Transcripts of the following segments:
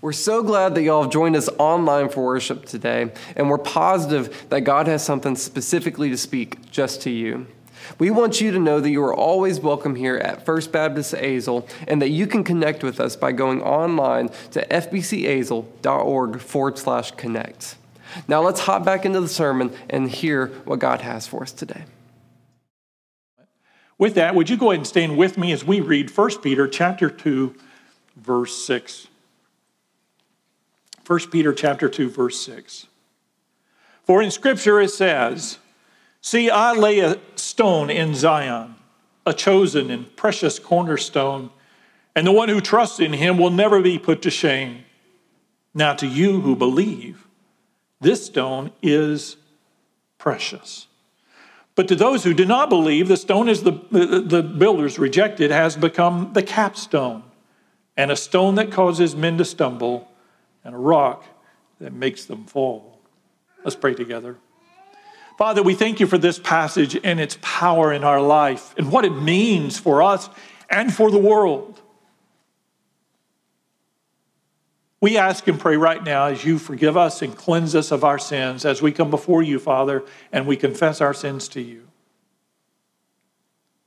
We're so glad that y'all have joined us online for worship today, and we're positive that God has something specifically to speak just to you. We want you to know that you are always welcome here at First Baptist Azle and that you can connect with us by going online to fbcazle.org forward slash connect. Now let's hop back into the sermon and hear what God has for us today. With that, would you go ahead and stand with me as we read 1 Peter chapter 2, verse 6. 1 Peter chapter 2 verse 6. For in scripture it says, "See I lay a stone in Zion, a chosen and precious cornerstone, and the one who trusts in him will never be put to shame." Now to you who believe, this stone is precious. But to those who do not believe, the stone is the, the, builders rejected has become the capstone and a stone that causes men to stumble and a rock that makes them fall. Let's pray together. Father, we thank you for this passage and its power in our life and what it means for us and for the world. We ask and pray right now as you forgive us and cleanse us of our sins as we come before you, Father, and we confess our sins to you.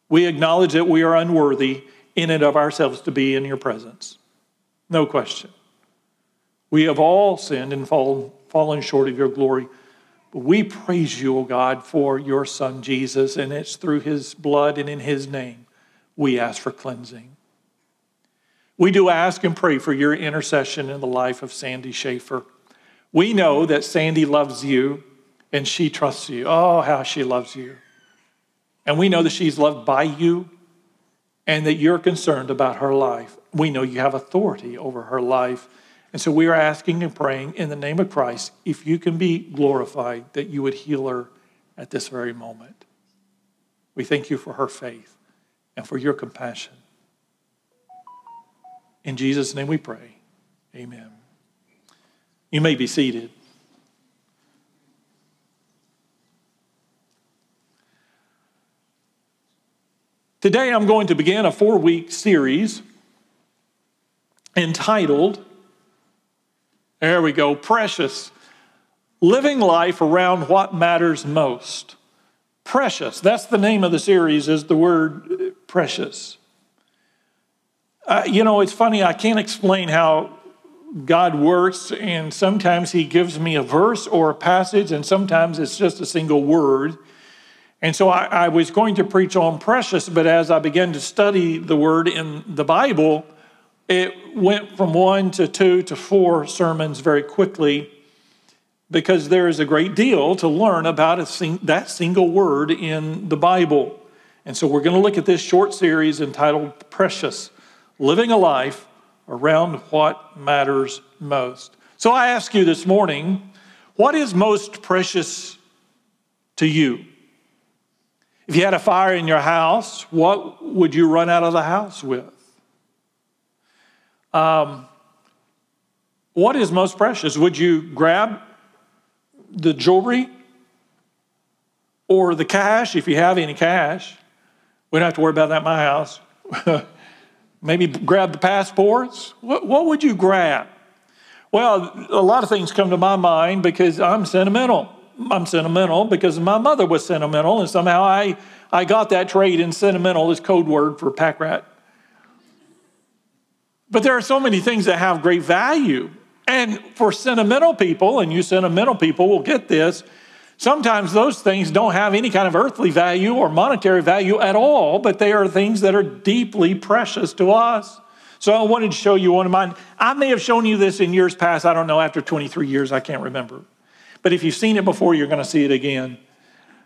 We acknowledge that we are unworthy in and of ourselves to be in your presence. No question. We have all sinned and fallen, fallen short of your glory. But we praise you, O God, for your Son Jesus, and it's through his blood and in his name we ask for cleansing. We do ask and pray for your intercession in the life of Sandy Schaefer. We know that Sandy loves you and she trusts you. Oh, how she loves you. And we know that she's loved by you and that you're concerned about her life. We know you have authority over her life and so we are asking and praying in the name of Christ, if you can be glorified, that you would heal her at this very moment. We thank you for her faith and for your compassion. In Jesus' name we pray. Amen. You may be seated. Today I'm going to begin a four week series entitled there we go. Precious. Living life around what matters most. Precious. That's the name of the series, is the word precious. Uh, you know, it's funny, I can't explain how God works, and sometimes He gives me a verse or a passage, and sometimes it's just a single word. And so I, I was going to preach on precious, but as I began to study the word in the Bible, it went from one to two to four sermons very quickly because there is a great deal to learn about sing- that single word in the Bible. And so we're going to look at this short series entitled Precious Living a Life Around What Matters Most. So I ask you this morning, what is most precious to you? If you had a fire in your house, what would you run out of the house with? Um, what is most precious? Would you grab the jewelry or the cash if you have any cash? We don't have to worry about that in my house. Maybe grab the passports. What, what would you grab? Well, a lot of things come to my mind because I'm sentimental. I'm sentimental because my mother was sentimental, and somehow I, I got that trait in sentimental as code word for pack rat. But there are so many things that have great value. And for sentimental people, and you sentimental people will get this, sometimes those things don't have any kind of earthly value or monetary value at all, but they are things that are deeply precious to us. So I wanted to show you one of mine. I may have shown you this in years past. I don't know, after 23 years, I can't remember. But if you've seen it before, you're going to see it again.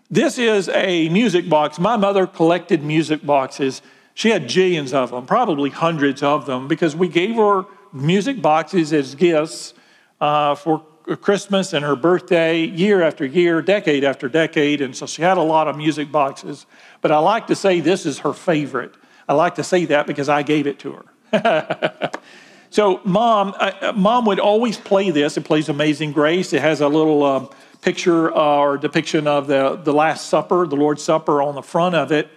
This is a music box. My mother collected music boxes. She had jillions of them, probably hundreds of them, because we gave her music boxes as gifts uh, for Christmas and her birthday, year after year, decade after decade. And so she had a lot of music boxes. But I like to say this is her favorite. I like to say that because I gave it to her. so, mom, uh, mom would always play this. It plays Amazing Grace. It has a little um, picture uh, or depiction of the, the Last Supper, the Lord's Supper on the front of it.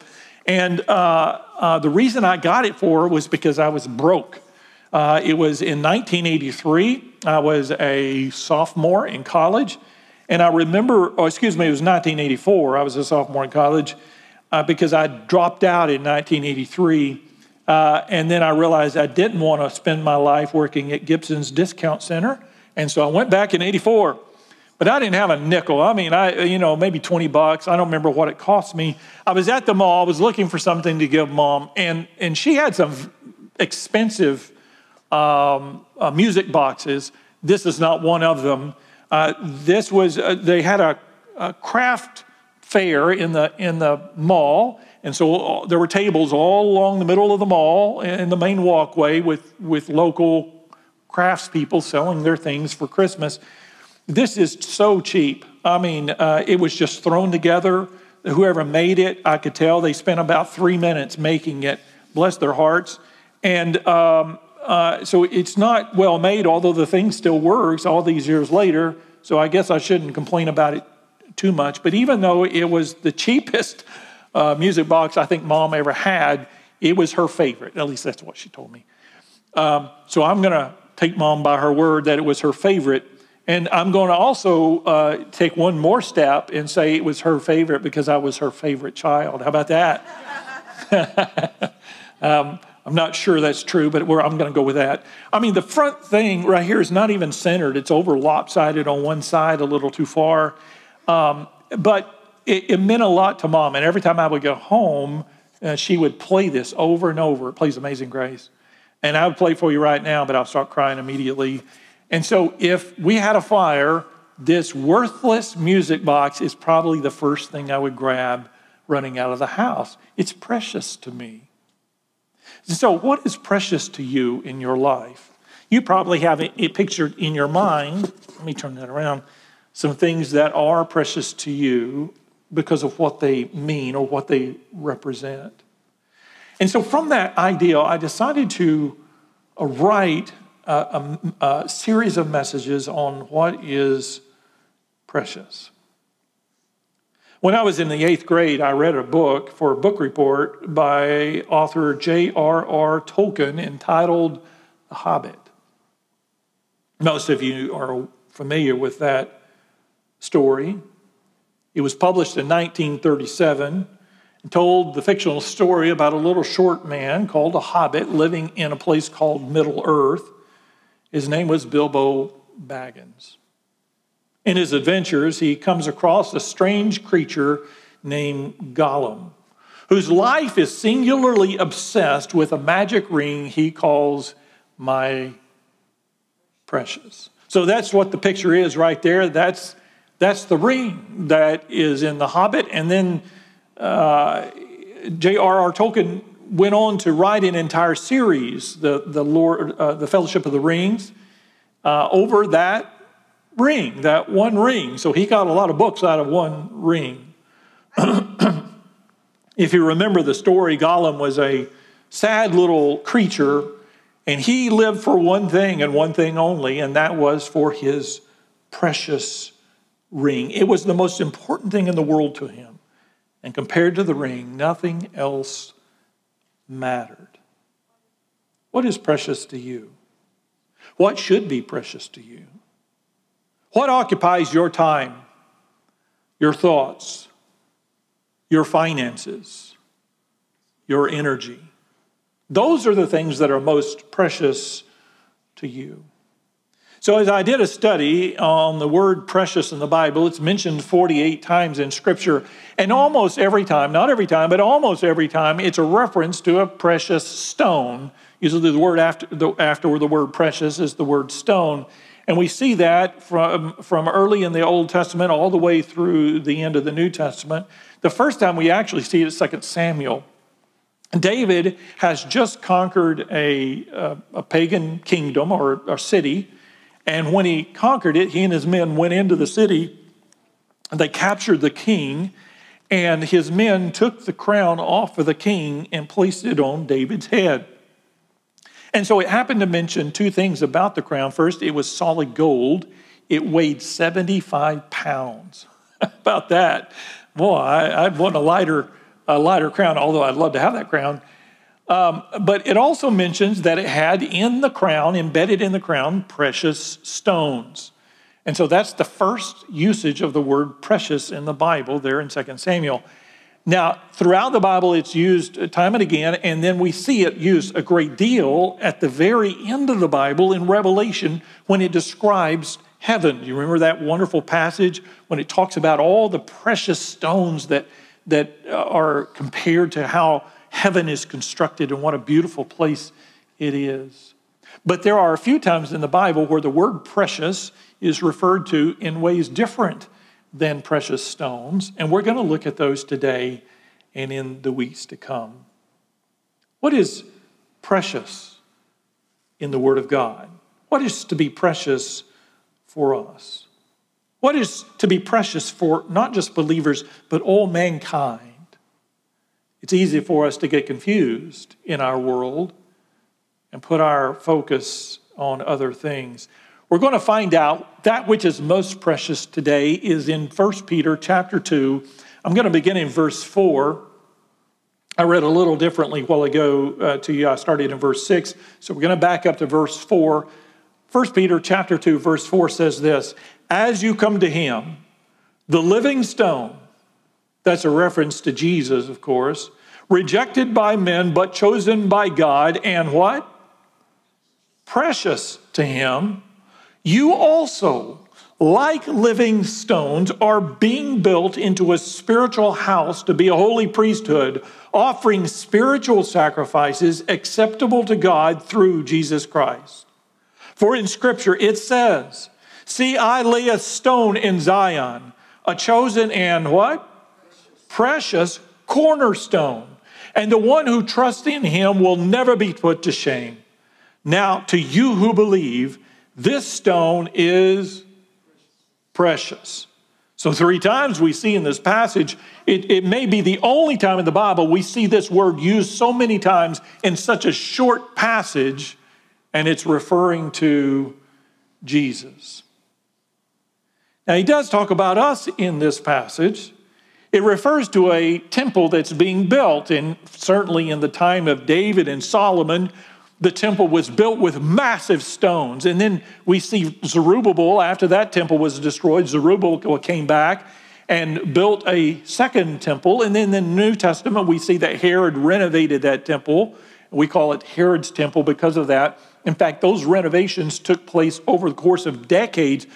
And uh, uh, the reason I got it for was because I was broke. Uh, it was in 1983. I was a sophomore in college. And I remember, oh, excuse me, it was 1984. I was a sophomore in college uh, because I dropped out in 1983. Uh, and then I realized I didn't want to spend my life working at Gibson's Discount Center. And so I went back in 84. But I didn't have a nickel. I mean, I, you know, maybe 20 bucks. I don't remember what it cost me. I was at the mall, I was looking for something to give mom, and, and she had some expensive um, uh, music boxes. This is not one of them. Uh, this was, uh, they had a, a, craft fair in the, in the mall. And so uh, there were tables all along the middle of the mall in the main walkway with, with local craftspeople selling their things for Christmas. This is so cheap. I mean, uh, it was just thrown together. Whoever made it, I could tell they spent about three minutes making it. Bless their hearts. And um, uh, so it's not well made, although the thing still works all these years later. So I guess I shouldn't complain about it too much. But even though it was the cheapest uh, music box I think mom ever had, it was her favorite. At least that's what she told me. Um, so I'm going to take mom by her word that it was her favorite. And I'm going to also uh, take one more step and say it was her favorite because I was her favorite child. How about that? um, I'm not sure that's true, but I'm going to go with that. I mean, the front thing right here is not even centered, it's over lopsided on one side a little too far. Um, but it, it, meant a lot to mom. And every time I would go home, uh, she would play this over and over. It plays Amazing Grace. And I would play for you right now, but I'll start crying immediately. And so if we had a fire, this worthless music box is probably the first thing I would grab running out of the house. It's precious to me. So, what is precious to you in your life? You probably have it pictured in your mind. Let me turn that around. Some things that are precious to you because of what they mean or what they represent. And so, from that idea, I decided to uh, write a, a, series of messages on what is precious. When I was in the eighth grade, I read a book for a book report by author J.R.R. Tolkien entitled The Hobbit. Most of you are familiar with that story. It was published in 1937 and told the fictional story about a little short man called a hobbit living in a place called Middle Earth. His name was Bilbo Baggins. In his adventures, he comes across a strange creature named Gollum, whose life is singularly obsessed with a magic ring he calls my precious. So that's what the picture is right there. That's, that's the ring that is in The Hobbit. And then uh, J.R.R. Tolkien went on to write an entire series, the, the, Lord, uh, the Fellowship of the Rings, uh, over that ring, that one ring. So he got a lot of books out of one ring. if you remember the story, Gollum was a sad little creature, and he lived for one thing and one thing only, and that was for his precious ring. It was the most important thing in the world to him. And compared to the ring, nothing else mattered. What is precious to you? What should be precious to you? What occupies your time, your thoughts, your finances, your energy? Those are the things that are most precious to you. So, as I did a study on the word precious in the Bible, it's mentioned 48 times in Scripture. And almost every time, not every time, but almost every time, it's a reference to a precious stone. Usually, the word after the, the word precious is the word stone. And we see that from, from early in the Old Testament all the way through the end of the New Testament. The first time we actually see it is 2 Samuel. David has just conquered a, a, a pagan kingdom or a city. And when he conquered it, he and his men went into the city and they captured the king. And his men took the crown off of the king and placed it on David's head. And so it happened to mention two things about the crown. First, it was solid gold, it weighed 75 pounds. about that? Boy, I, would want a lighter, a lighter crown, although I'd love to have that crown. Um, but it also mentions that it had in the crown, embedded in the crown, precious stones. And so that's the first usage of the word precious in the Bible there in 2 Samuel. Now, throughout the Bible, it's used time and again, and then we see it used a great deal at the very end of the Bible in Revelation when it describes heaven. Do you remember that wonderful passage when it talks about all the precious stones that, that are compared to how heaven is constructed and what a beautiful place it is. But there are a few times in the Bible where the word precious is referred to in ways different than precious stones. And we're going to look at those today and in the weeks to come. What is precious in the Word of God? What is to be precious for us? What is to be precious for not just believers, but all mankind? It's easy for us to get confused in our world and put our focus on other things. We're going to find out that which is most precious today is in 1 Peter chapter 2. I'm going to begin in verse 4. I read a little differently while ago uh, to you. I started in verse 6. So we're going to back up to verse 4. 1 Peter chapter 2 verse 4 says this, "As you come to him, the living stone, that's a reference to Jesus, of course, rejected by men but chosen by God and what? Precious to him you also, like living stones, are being built into a spiritual house to be a holy priesthood, offering spiritual sacrifices acceptable to God through Jesus Christ. For in Scripture it says, See, I lay a stone in Zion, a chosen and what? Precious, Precious cornerstone. And the one who trusts in him will never be put to shame. Now, to you who believe, this stone is precious. So, three times we see in this passage, it, it, may be the only time in the Bible we see this word used so many times in such a short passage, and it's referring to Jesus. Now, he does talk about us in this passage. It refers to a temple that's being built, and certainly in the time of David and Solomon, the temple was built with massive stones. And then we see Zerubbabel, after that temple was destroyed, Zerubbabel came back and built a second temple. And then in the New Testament, we see that Herod renovated that temple. We call it Herod's temple because of that. In fact, those renovations took place over the course of decades.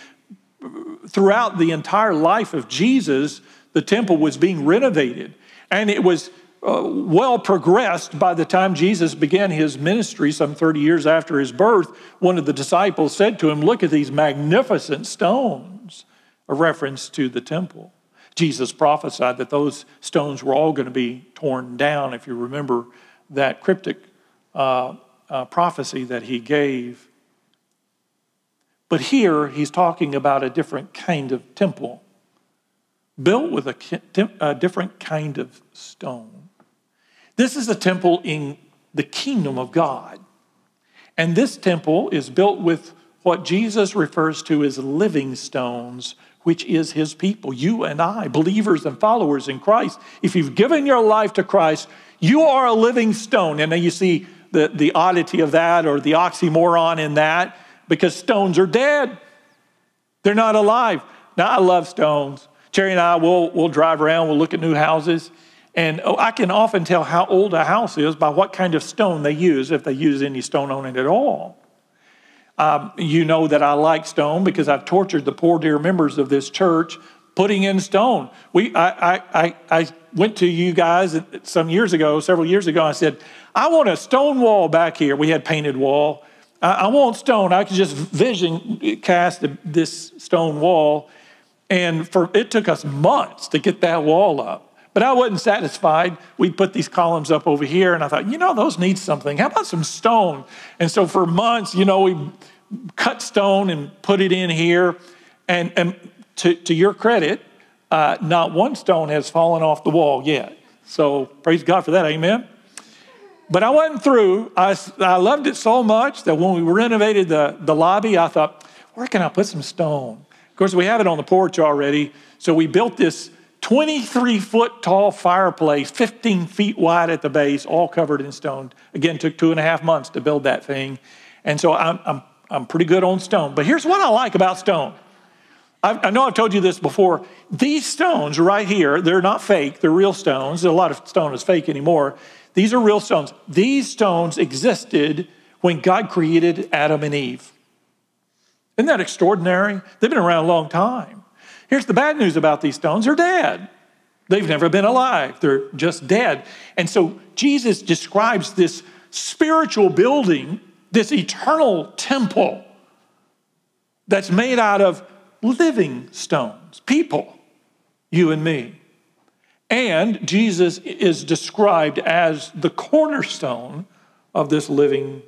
Throughout the entire life of Jesus, the temple was being renovated. And it was uh, well progressed by the time Jesus began his ministry, some 30 years after his birth. One of the disciples said to him, Look at these magnificent stones, a reference to the temple. Jesus prophesied that those stones were all going to be torn down, if you remember that cryptic uh, uh, prophecy that he gave. But here he's talking about a different kind of temple, built with a, a different kind of stone. This is a temple in the kingdom of God. And this temple is built with what Jesus refers to as living stones, which is his people, you and I, believers and followers in Christ. If you've given your life to Christ, you are a living stone. And then you see the, the oddity of that or the oxymoron in that because stones are dead, they're not alive. Now, I love stones. Cherry and I will we'll drive around, we'll look at new houses. And oh, I can often tell how old a house is by what kind of stone they use, if they use any stone on it at all. Um, you know that I like stone because I've tortured the poor dear members of this church putting in stone. We, I, I, I went to you guys some years ago, several years ago. I said, I want a stone wall back here. We had painted wall. I, I want stone. I could just vision cast this stone wall, and for it took us months to get that wall up. But I wasn't satisfied. We put these columns up over here, and I thought, you know, those need something. How about some stone? And so for months, you know, we cut stone and put it in here. And, and to, to your credit, uh, not one stone has fallen off the wall yet. So praise God for that. Amen. But I wasn't through. I, I loved it so much that when we renovated the, the lobby, I thought, where can I put some stone? Of course, we have it on the porch already. So we built this 23 foot tall fireplace, 15 feet wide at the base, all covered in stone. Again, took two and a half months to build that thing. And so I'm, I'm, I'm pretty good on stone. But here's what I like about stone. I know I've told you this before. These stones right here, they're not fake, they're real stones. A lot of stone is fake anymore. These are real stones. These stones existed when God created Adam and Eve. Isn't that extraordinary? They've been around a long time. Here's the bad news about these stones they're dead. They've never been alive, they're just dead. And so Jesus describes this spiritual building, this eternal temple that's made out of living stones, people, you and me. And Jesus is described as the cornerstone of this living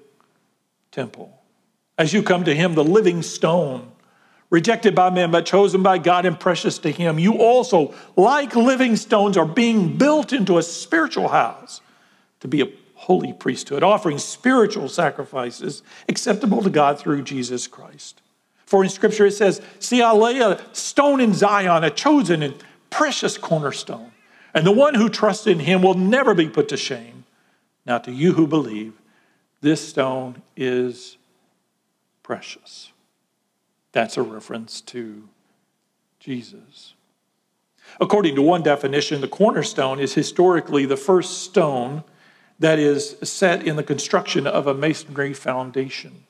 temple. As you come to him, the living stone, rejected by men, but chosen by God and precious to him, you also, like living stones, are being built into a spiritual house to be a holy priesthood, offering spiritual sacrifices acceptable to God through Jesus Christ. For in Scripture it says, See, I lay a stone in Zion, a chosen and precious cornerstone, and the one who trusts in him will never be put to shame. Now, to you who believe, this stone is precious. That's a reference to Jesus. According to one definition, the cornerstone is historically the first stone that is set in the construction of a masonry foundation.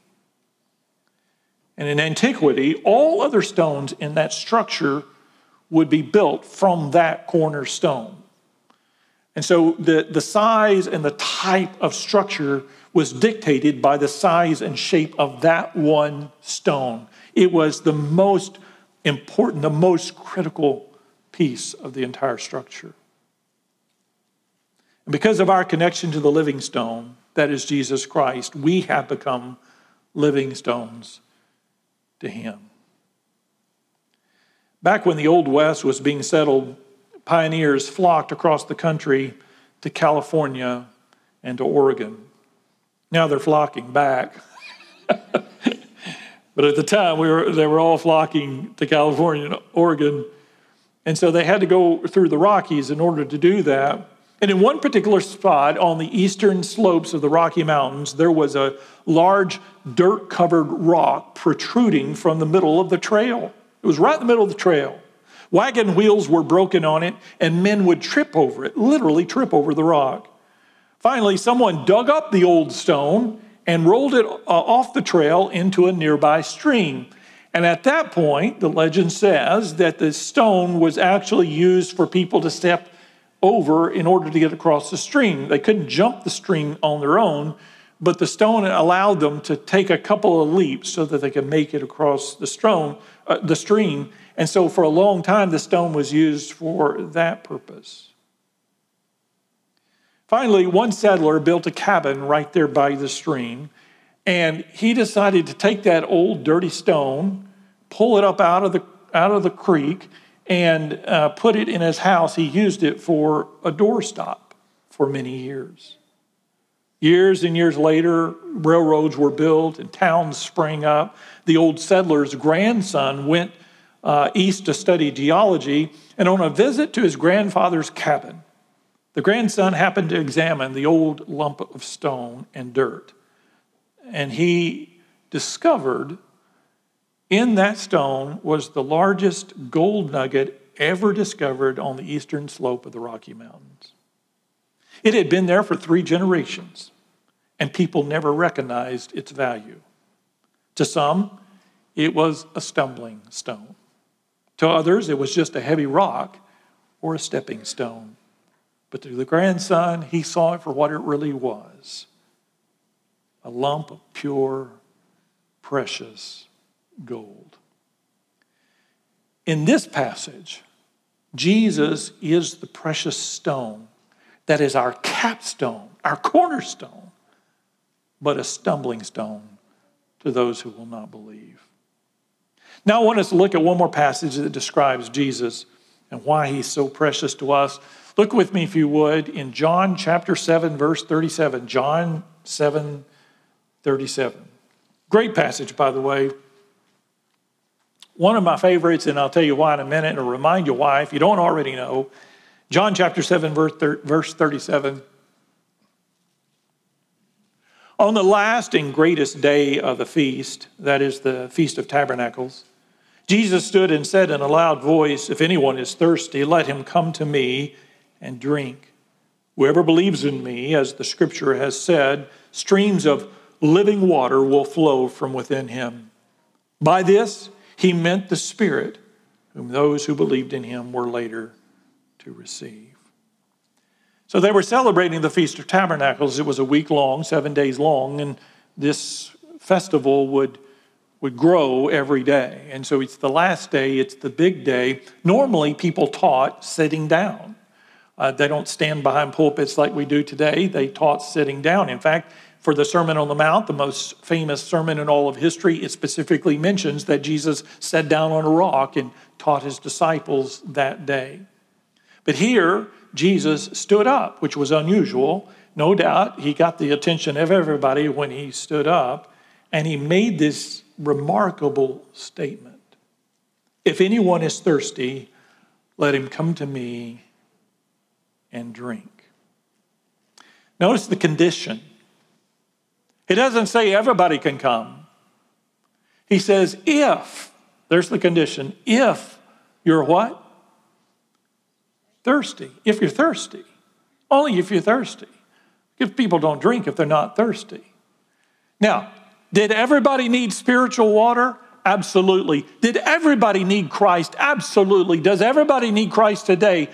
And in antiquity, all other stones in that structure would be built from that cornerstone. And so the, the size and the type of structure was dictated by the size and shape of that one stone. It was the most important, the most critical piece of the entire structure. And because of our connection to the living stone, that is Jesus Christ, we have become living stones to him. Back when the Old West was being settled, pioneers flocked across the country to California and to Oregon. Now they're flocking back. but at the time, we were, they were all flocking to California and Oregon. And so they had to go through the Rockies in order to do that. And in one particular spot on the eastern slopes of the Rocky Mountains, there was a large dirt covered rock protruding from the middle of the trail. It was right in the middle of the trail. Wagon wheels were broken on it, and men would trip over it, literally trip over the rock. Finally, someone dug up the old stone and rolled it uh, off the trail into a nearby stream. And at that point, the legend says that the stone was actually used for people to step over in order to get across the stream. They couldn't jump the stream on their own, but the stone allowed them to take a couple of leaps so that they could make it across the, stone, uh, the stream. And so for a long time, the stone was used for that purpose. Finally, one settler built a cabin right there by the stream, and he decided to take that old dirty stone, pull it up out of the, out of the creek, and uh, put it in his house. He used it for a doorstop for many years. Years and years later, railroads were built and towns sprang up. The old settler's grandson went uh, east to study geology, and on a visit to his grandfather's cabin, the grandson happened to examine the old lump of stone and dirt, and he discovered in that stone was the largest gold nugget ever discovered on the eastern slope of the Rocky Mountains. It had been there for three generations, and people never recognized its value. To some, it was a stumbling stone. To others, it was just a heavy rock or a stepping stone. But to the grandson, he saw it for what it really was a lump of pure, precious gold. In this passage, Jesus is the precious stone that is our capstone, our cornerstone, but a stumbling stone to those who will not believe. Now, I want us to look at one more passage that describes Jesus and why he's so precious to us. Look with me, if you would, in John chapter 7, verse 37. John 7, 37. Great passage, by the way one of my favorites, and I'll tell you why in a minute, and remind you why if you don't already know. John chapter 7, verse 37. On the last and greatest day of the feast, that is the Feast of Tabernacles, Jesus stood and said in a loud voice, If anyone is thirsty, let him come to me and drink. Whoever believes in me, as the scripture has said, streams of living water will flow from within him. By this, he meant the Spirit, whom those who believed in him were later to receive. So they were celebrating the Feast of Tabernacles. It was a week long, seven days long, and this festival would, would grow every day. And so it's the last day, it's the big day. Normally, people taught sitting down. Uh, they don't stand behind pulpits like we do today. They taught sitting down. In fact, for the Sermon on the Mount, the most famous sermon in all of history, it specifically mentions that Jesus sat down on a rock and taught his disciples that day. But here, Jesus stood up, which was unusual. No doubt he got the attention of everybody when he stood up, and he made this remarkable statement If anyone is thirsty, let him come to me and drink. Notice the condition. He doesn't say everybody can come. He says, if, there's the condition, if you're what? Thirsty. If you're thirsty. Only if you're thirsty. If people don't drink if they're not thirsty. Now, did everybody need spiritual water? Absolutely. Did everybody need Christ? Absolutely. Does everybody need Christ today?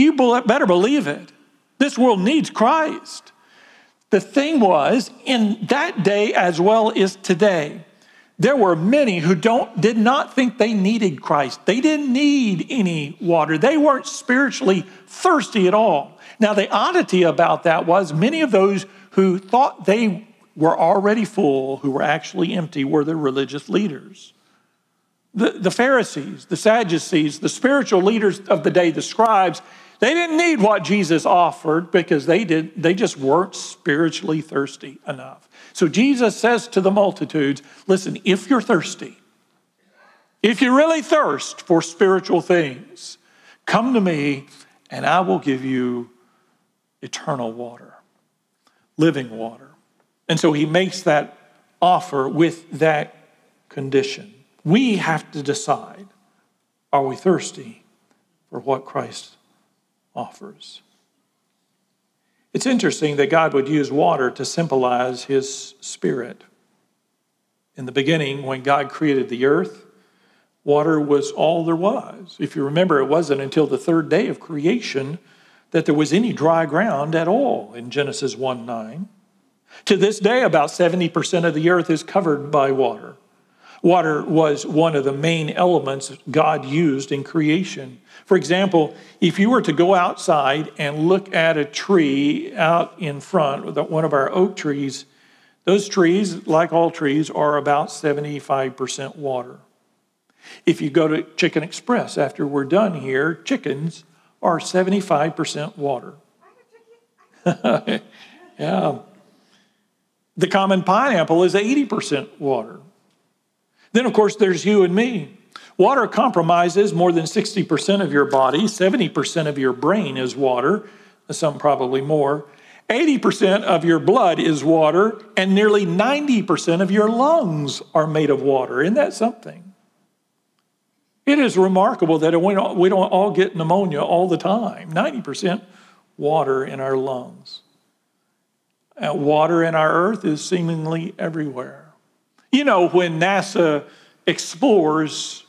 You better believe it. This world needs Christ. The thing was, in that day as well as today, there were many who don't, did not think they needed Christ. They didn't need any water. They weren't spiritually thirsty at all. Now, the oddity about that was many of those who thought they were already full, who were actually empty, were the religious leaders. The, the Pharisees, the Sadducees, the spiritual leaders of the day, the scribes, they didn't need what Jesus offered because they did they just weren't spiritually thirsty enough. So Jesus says to the multitudes, listen, if you're thirsty, if you really thirst for spiritual things, come to me and I will give you eternal water, living water. And so he makes that offer with that condition. We have to decide are we thirsty for what Christ offers. It's interesting that God would use water to symbolize his spirit. In the beginning, when God created the earth, water was all there was. If you remember, it wasn't until the third day of creation that there was any dry ground at all in Genesis 1 9. To this day, about 70% of the earth is covered by water. Water was one of the main elements God used in creation. For example, if you were to go outside and look at a tree out in front, one of our oak trees, those trees, like all trees, are about 75% water. If you go to Chicken Express after we're done here, chickens are 75% water. yeah. The common pineapple is 80% water. Then, of course, there's you and me. Water compromises more than 60% of your body, 70% of your brain is water, some probably more. 80% of your blood is water, and nearly 90% of your lungs are made of water. Isn't that something? It is remarkable that we don't, all get pneumonia all the time. 90% water in our lungs. Uh, water in our earth is seemingly everywhere. You know, when NASA explores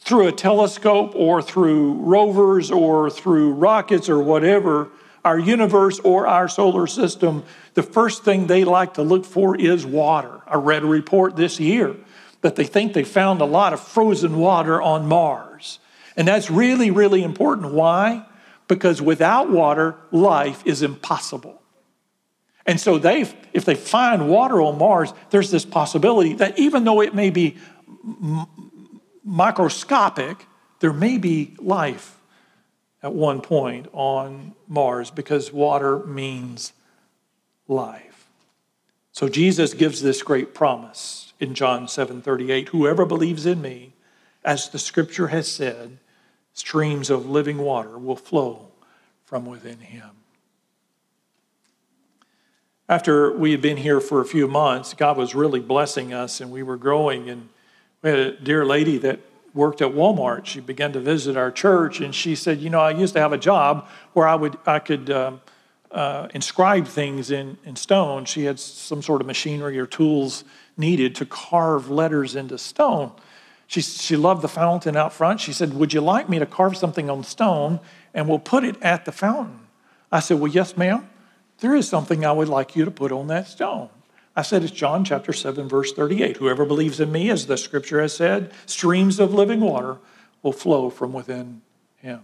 through a telescope or through rovers or through rockets or whatever, our universe or our solar system, the first thing they like to look for is water. I read a report this year that they think they found a lot of frozen water on Mars. And that's really, really important. Why? Because without water, life is impossible. And so they, if they find water on Mars, there's this possibility that even though it may be microscopic, there may be life at one point on Mars because water means life. So Jesus gives this great promise in John 7:38, whoever believes in me, As the scripture has said, streams of living water will flow from within him. After we had been here for a few months, God was really blessing us and we were growing. And we had a dear lady that worked at Walmart. She began to visit our church and she said, You know, I used to have a job where I, would, I could. Um, uh, inscribe things in, in stone. She had some sort of machinery or tools needed to carve letters into stone. She, she loved the fountain out front. She said, Would you like me to carve something on stone and we'll put it at the fountain? I said, Well, yes, ma'am. There is something I would like you to put on that stone. I said, It's John chapter 7, verse 38. Whoever believes in me, as the scripture has said, streams of living water will flow from within him.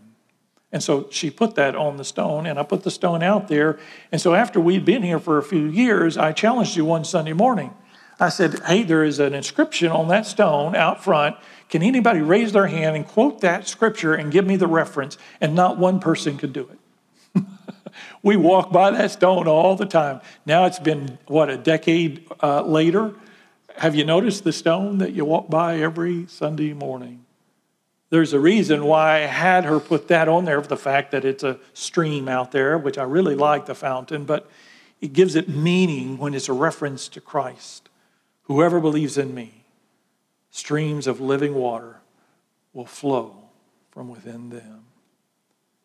And so she put that on the stone, and I put the stone out there. And so after we'd been here for a few years, I challenged you one Sunday morning. I said, Hey, there is an inscription on that stone out front. Can anybody raise their hand and quote that scripture and give me the reference? And not one person could do it. We walk by that stone all the time. Now it's been, what, a decade uh, later? Have you noticed the stone that you walk by every Sunday morning? There's a reason why I had her put that on there the fact that it's a stream out there, which I really like the fountain, but it gives it meaning when it's a reference to Christ. Whoever believes in me, streams of living water will flow from within them.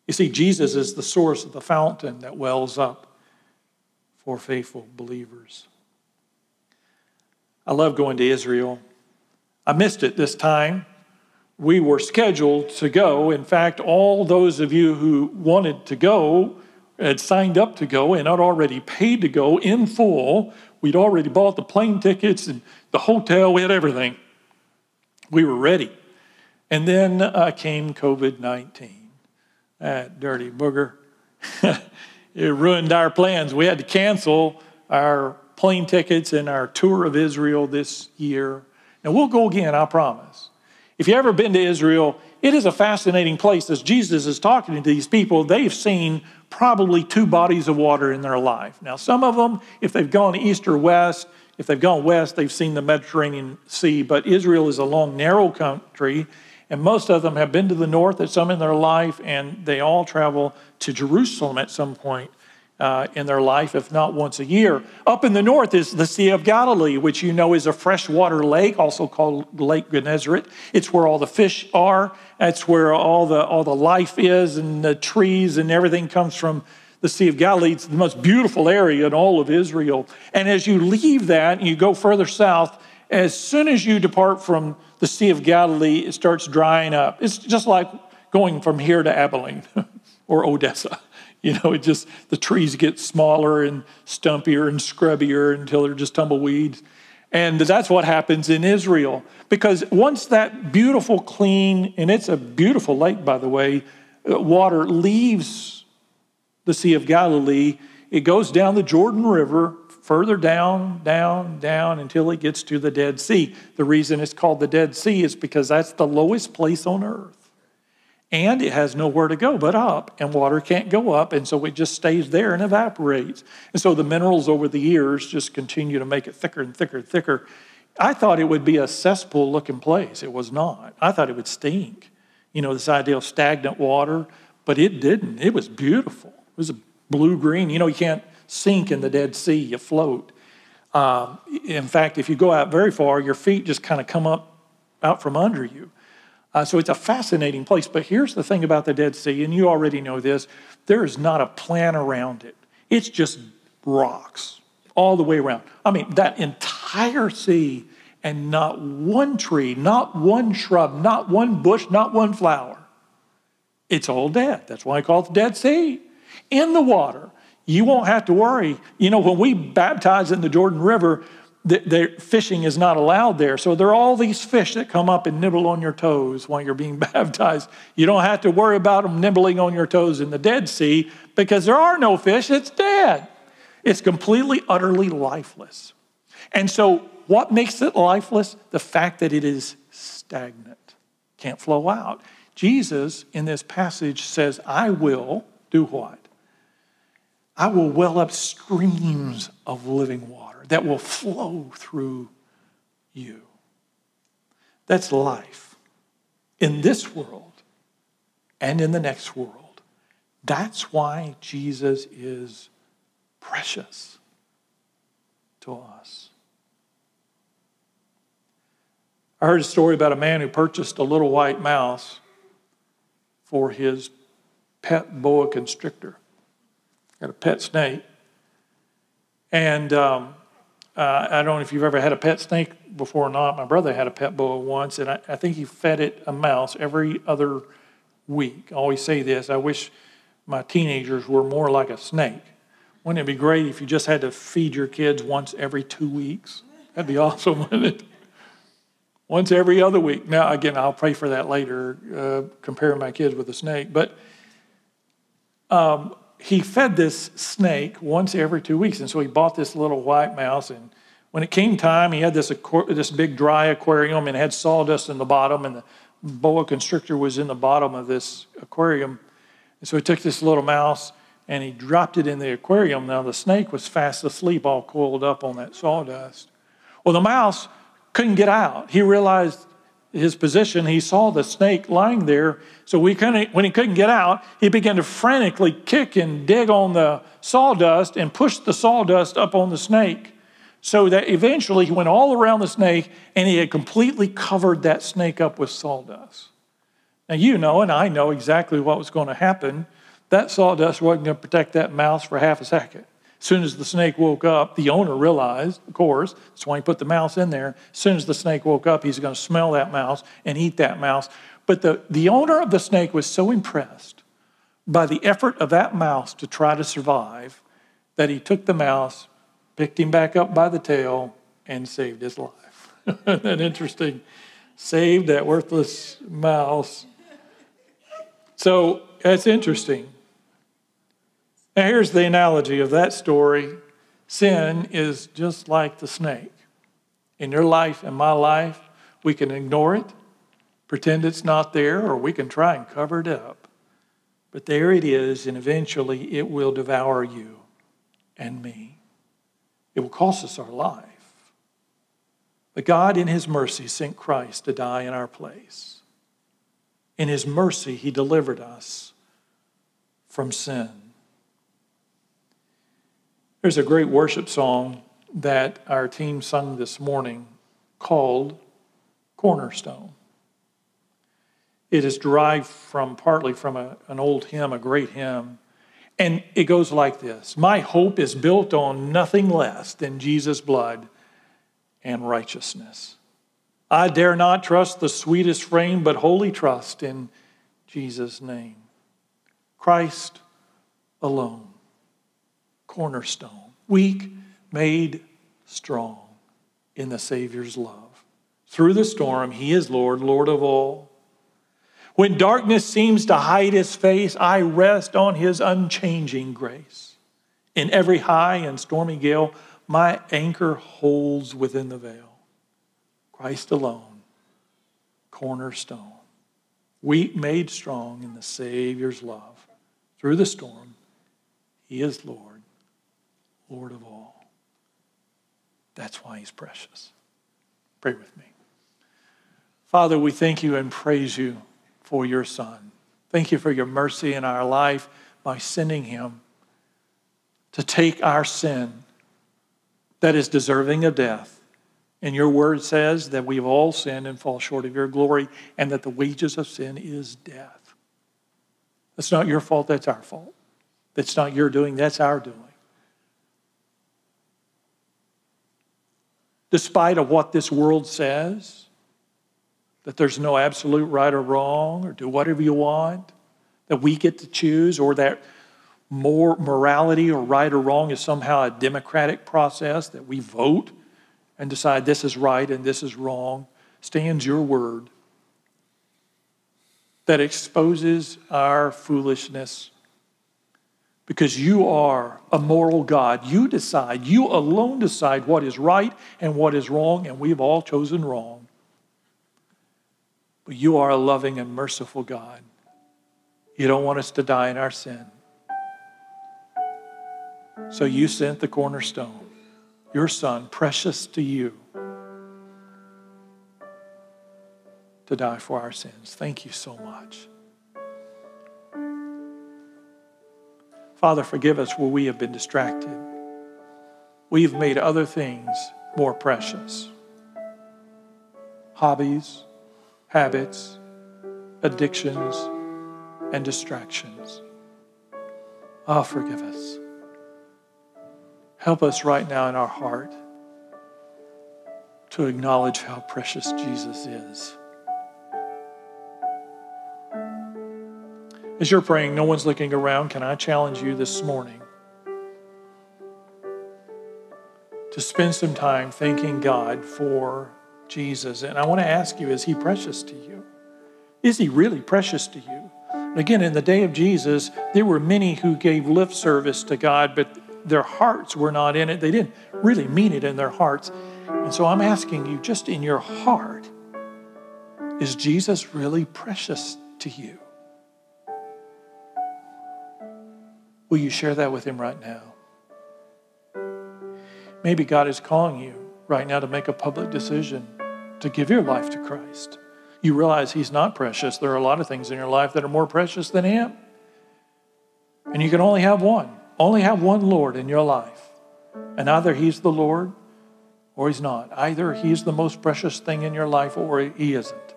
You see, Jesus is the source of the fountain that wells up for faithful believers. I love going to Israel. I missed it this time we were scheduled to go. In fact, all those of you who wanted to go had signed up to go and had already paid to go in full. We'd already bought the plane tickets and the hotel, we had everything. We were ready. And then uh, came COVID 19. That dirty booger. it ruined our plans. We had to cancel our plane tickets and our tour of Israel this year. Now, we'll go again, I promise. If you've ever been to Israel, it is a fascinating place. As Jesus is talking to these people, they've seen probably two bodies of water in their life. Now, some of them, if they've gone east or west, if they've gone west, they've seen the Mediterranean Sea. But Israel is a long, narrow country, and most of them have been to the north at some in their life, and they all travel to Jerusalem at some point uh, in their life, if not once a year. Up in the north is the Sea of Galilee, which you know is a freshwater lake, also called Lake Gennesaret. It's where all the fish are. That's where all the all the life is, and the trees and everything comes from the Sea of Galilee. It's the most beautiful area in all of Israel. And as you leave that and you go further south, as soon as you depart from the Sea of Galilee, it starts drying up. It's just like going from here to Abilene or Odessa. You know, it just, the trees get smaller and stumpier and scrubbier until they're just tumbleweeds. And that's what happens in Israel. Because once that beautiful, clean, and it's a beautiful lake, by the way, uh, water leaves the Sea of Galilee, it goes down the Jordan River, further down, down, down until it gets to the Dead Sea. The reason it's called the Dead Sea is because that's the lowest place on earth and it has nowhere to go but up, and water can't go up, and so it just stays there and evaporates. And so the minerals over the years just continue to make it thicker and thicker and thicker. I thought it would be a cesspool looking place. It was not. I thought it would stink. You know, this idea of stagnant water, but it didn't. It was beautiful. It was a blue green. You know, you can't sink in the Dead Sea, you float. Um, in fact, if you go out very far, your feet just kind of come up out from under you. Uh, so it's a fascinating place. But here's the thing about the Dead Sea, and you already know this there is not a plan around it, it's just rocks all the way around. I mean, that entire sea, and not one tree, not one shrub, not one bush, not one flower. It's all dead. That's why I call it the Dead Sea. In the water, you won't have to worry. You know, when we baptize in the Jordan River, the, fishing is not allowed there. So there are all these fish that come up and nibble on your toes while you're being baptized. You don't have to worry about them nibbling on your toes in the Dead Sea because there are no fish, it's dead. It's completely, utterly lifeless. And so, what makes it lifeless? The fact that it is stagnant, can't flow out. Jesus, in this passage, says, I will do what? I will well up streams of living water that will flow through you. That's life. in this world and in the next world. That's why Jesus is precious to us. I heard a story about a man who purchased a little white mouse for his pet boa constrictor. Got a pet snake. And um, uh, I don't know if you've ever had a pet snake before or not. My brother had a pet boa once, and I, I think he fed it a mouse every other week. I always say this I wish my teenagers were more like a snake. Wouldn't it be great if you just had to feed your kids once every two weeks? That'd be awesome, wouldn't it? Once every other week. Now, again, I'll pray for that later, uh, comparing my kids with a snake. But um, he fed this snake once every two weeks. And so he bought this little white mouse. And when it came time, he had this, this big dry aquarium and had sawdust in the bottom. And the boa constrictor was in the bottom of this aquarium. And so he took this little mouse and he dropped it in the aquarium. Now the snake was fast asleep, all coiled up on that sawdust. Well, the mouse couldn't get out. He realized his position, he saw the snake lying there. So we couldn't, when he couldn't get out, he began to frantically kick and dig on the sawdust and push the sawdust up on the snake. So that eventually he went all around the snake and he had completely covered that snake up with sawdust. Now, you know, and I know exactly what was going to happen. That sawdust wasn't going to protect that mouse for half a second. As soon as the snake woke up, the owner realized, of course, that's why he put the mouse in there. As soon as the snake woke up, he's going to smell that mouse and eat that mouse. But the, the owner of the snake was so impressed by the effort of that mouse to try to survive that he took the mouse, picked him back up by the tail, and saved his life. Isn't interesting? Saved that worthless mouse. So that's interesting. Now, here's the analogy of that story sin is just like the snake. In your life and my life, we can ignore it, pretend it's not there, or we can try and cover it up. But there it is, and eventually it will devour you and me. It will cost us our life. But God, in His mercy, sent Christ to die in our place. In His mercy, He delivered us from sin. There's a great worship song that our team sung this morning called Cornerstone. It is derived from partly from a, an old hymn, a great hymn, and it goes like this My hope is built on nothing less than Jesus' blood and righteousness. I dare not trust the sweetest frame, but wholly trust in Jesus' name. Christ alone cornerstone, weak, made strong in the Savior's love. Through the storm, He is Lord, Lord of all. When darkness seems to hide His face, I rest on His unchanging grace. In every high and stormy gale, my anchor holds within the veil. Christ alone, cornerstone, weak made strong in the Savior's love. Through the storm, He is Lord. Lord of all. That's why he's precious. Pray with me. Father, we thank you and praise you for your Son. Thank you for your mercy in our life by sending him to take our sin that is deserving of death. And your word says that we've all sinned and fall short of your glory, and that the wages of sin is death. That's not your fault, that's our fault. That's not your doing, that's our doing. Despite of what this world says, that there's no absolute right or wrong, or do whatever you want, that we get to choose, or that more morality or right or wrong is somehow a democratic process, that we vote and decide this is right and this is wrong, stands your word that exposes our foolishness because you are a moral God. You decide, you alone decide what is right and what is wrong, and we've all chosen wrong. But you are a loving and merciful God. You don't want us to die in our sin. So you sent the cornerstone, your son, precious to you, to die for our sins. Thank you so much. Father, forgive us where we have been distracted. We've made other things more precious hobbies, habits, addictions, and distractions. Oh, forgive us. Help us right now in our heart to acknowledge how precious Jesus is. As you're praying, no one's looking around. Can I challenge you this morning to spend some time thanking God for Jesus? And I want to ask you, is he precious to you? Is he really precious to you? Again, in the day of Jesus, there were many who gave lip service to God, but their hearts were not in it. They didn't really mean it in their hearts. And so I'm asking you, just in your heart, is Jesus really precious to you? Will you share that with him right now? Maybe God is calling you right now to make a public decision to give your life to Christ you realize He's not precious. There are a lot of things in your life that are more precious than Him. And you can only have one, only have one Lord in your life. And either He's the Lord or He's not. Either He's the most precious thing in your life or He isn't.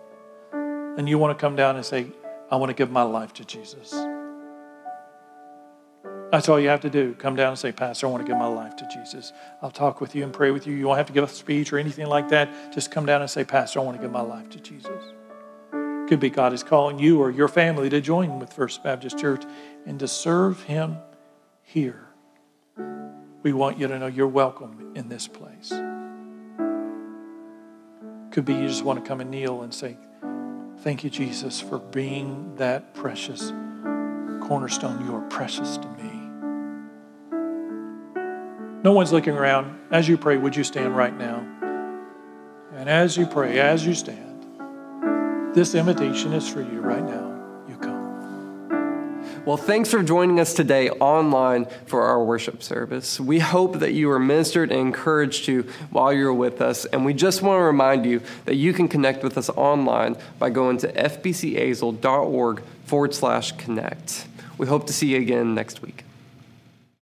And you want to come down and say, I want to give my life to Jesus. That's all you have to do. Come down and say, Pastor, I want to give my life to Jesus. I'll talk with you and pray with you. You won't have to give a speech or anything like that. Just come down and say, Pastor, I want to give my life to Jesus. Could be God is calling you or your family to join with First Baptist Church and to serve Him here. We want you to know you're welcome in this place. Could be you just want to come and kneel and say, Thank you, Jesus, for being that precious cornerstone. You are precious to me. No one's looking around. As you pray, would you stand right now? And as you pray, as you stand, this invitation is for you right now. You come. Well, thanks for joining us today online for our worship service. We hope that you were ministered and encouraged to while you're with us. And we just want to remind you that you can connect with us online by going to fbcazle.org forward slash connect. We hope to see you again next week.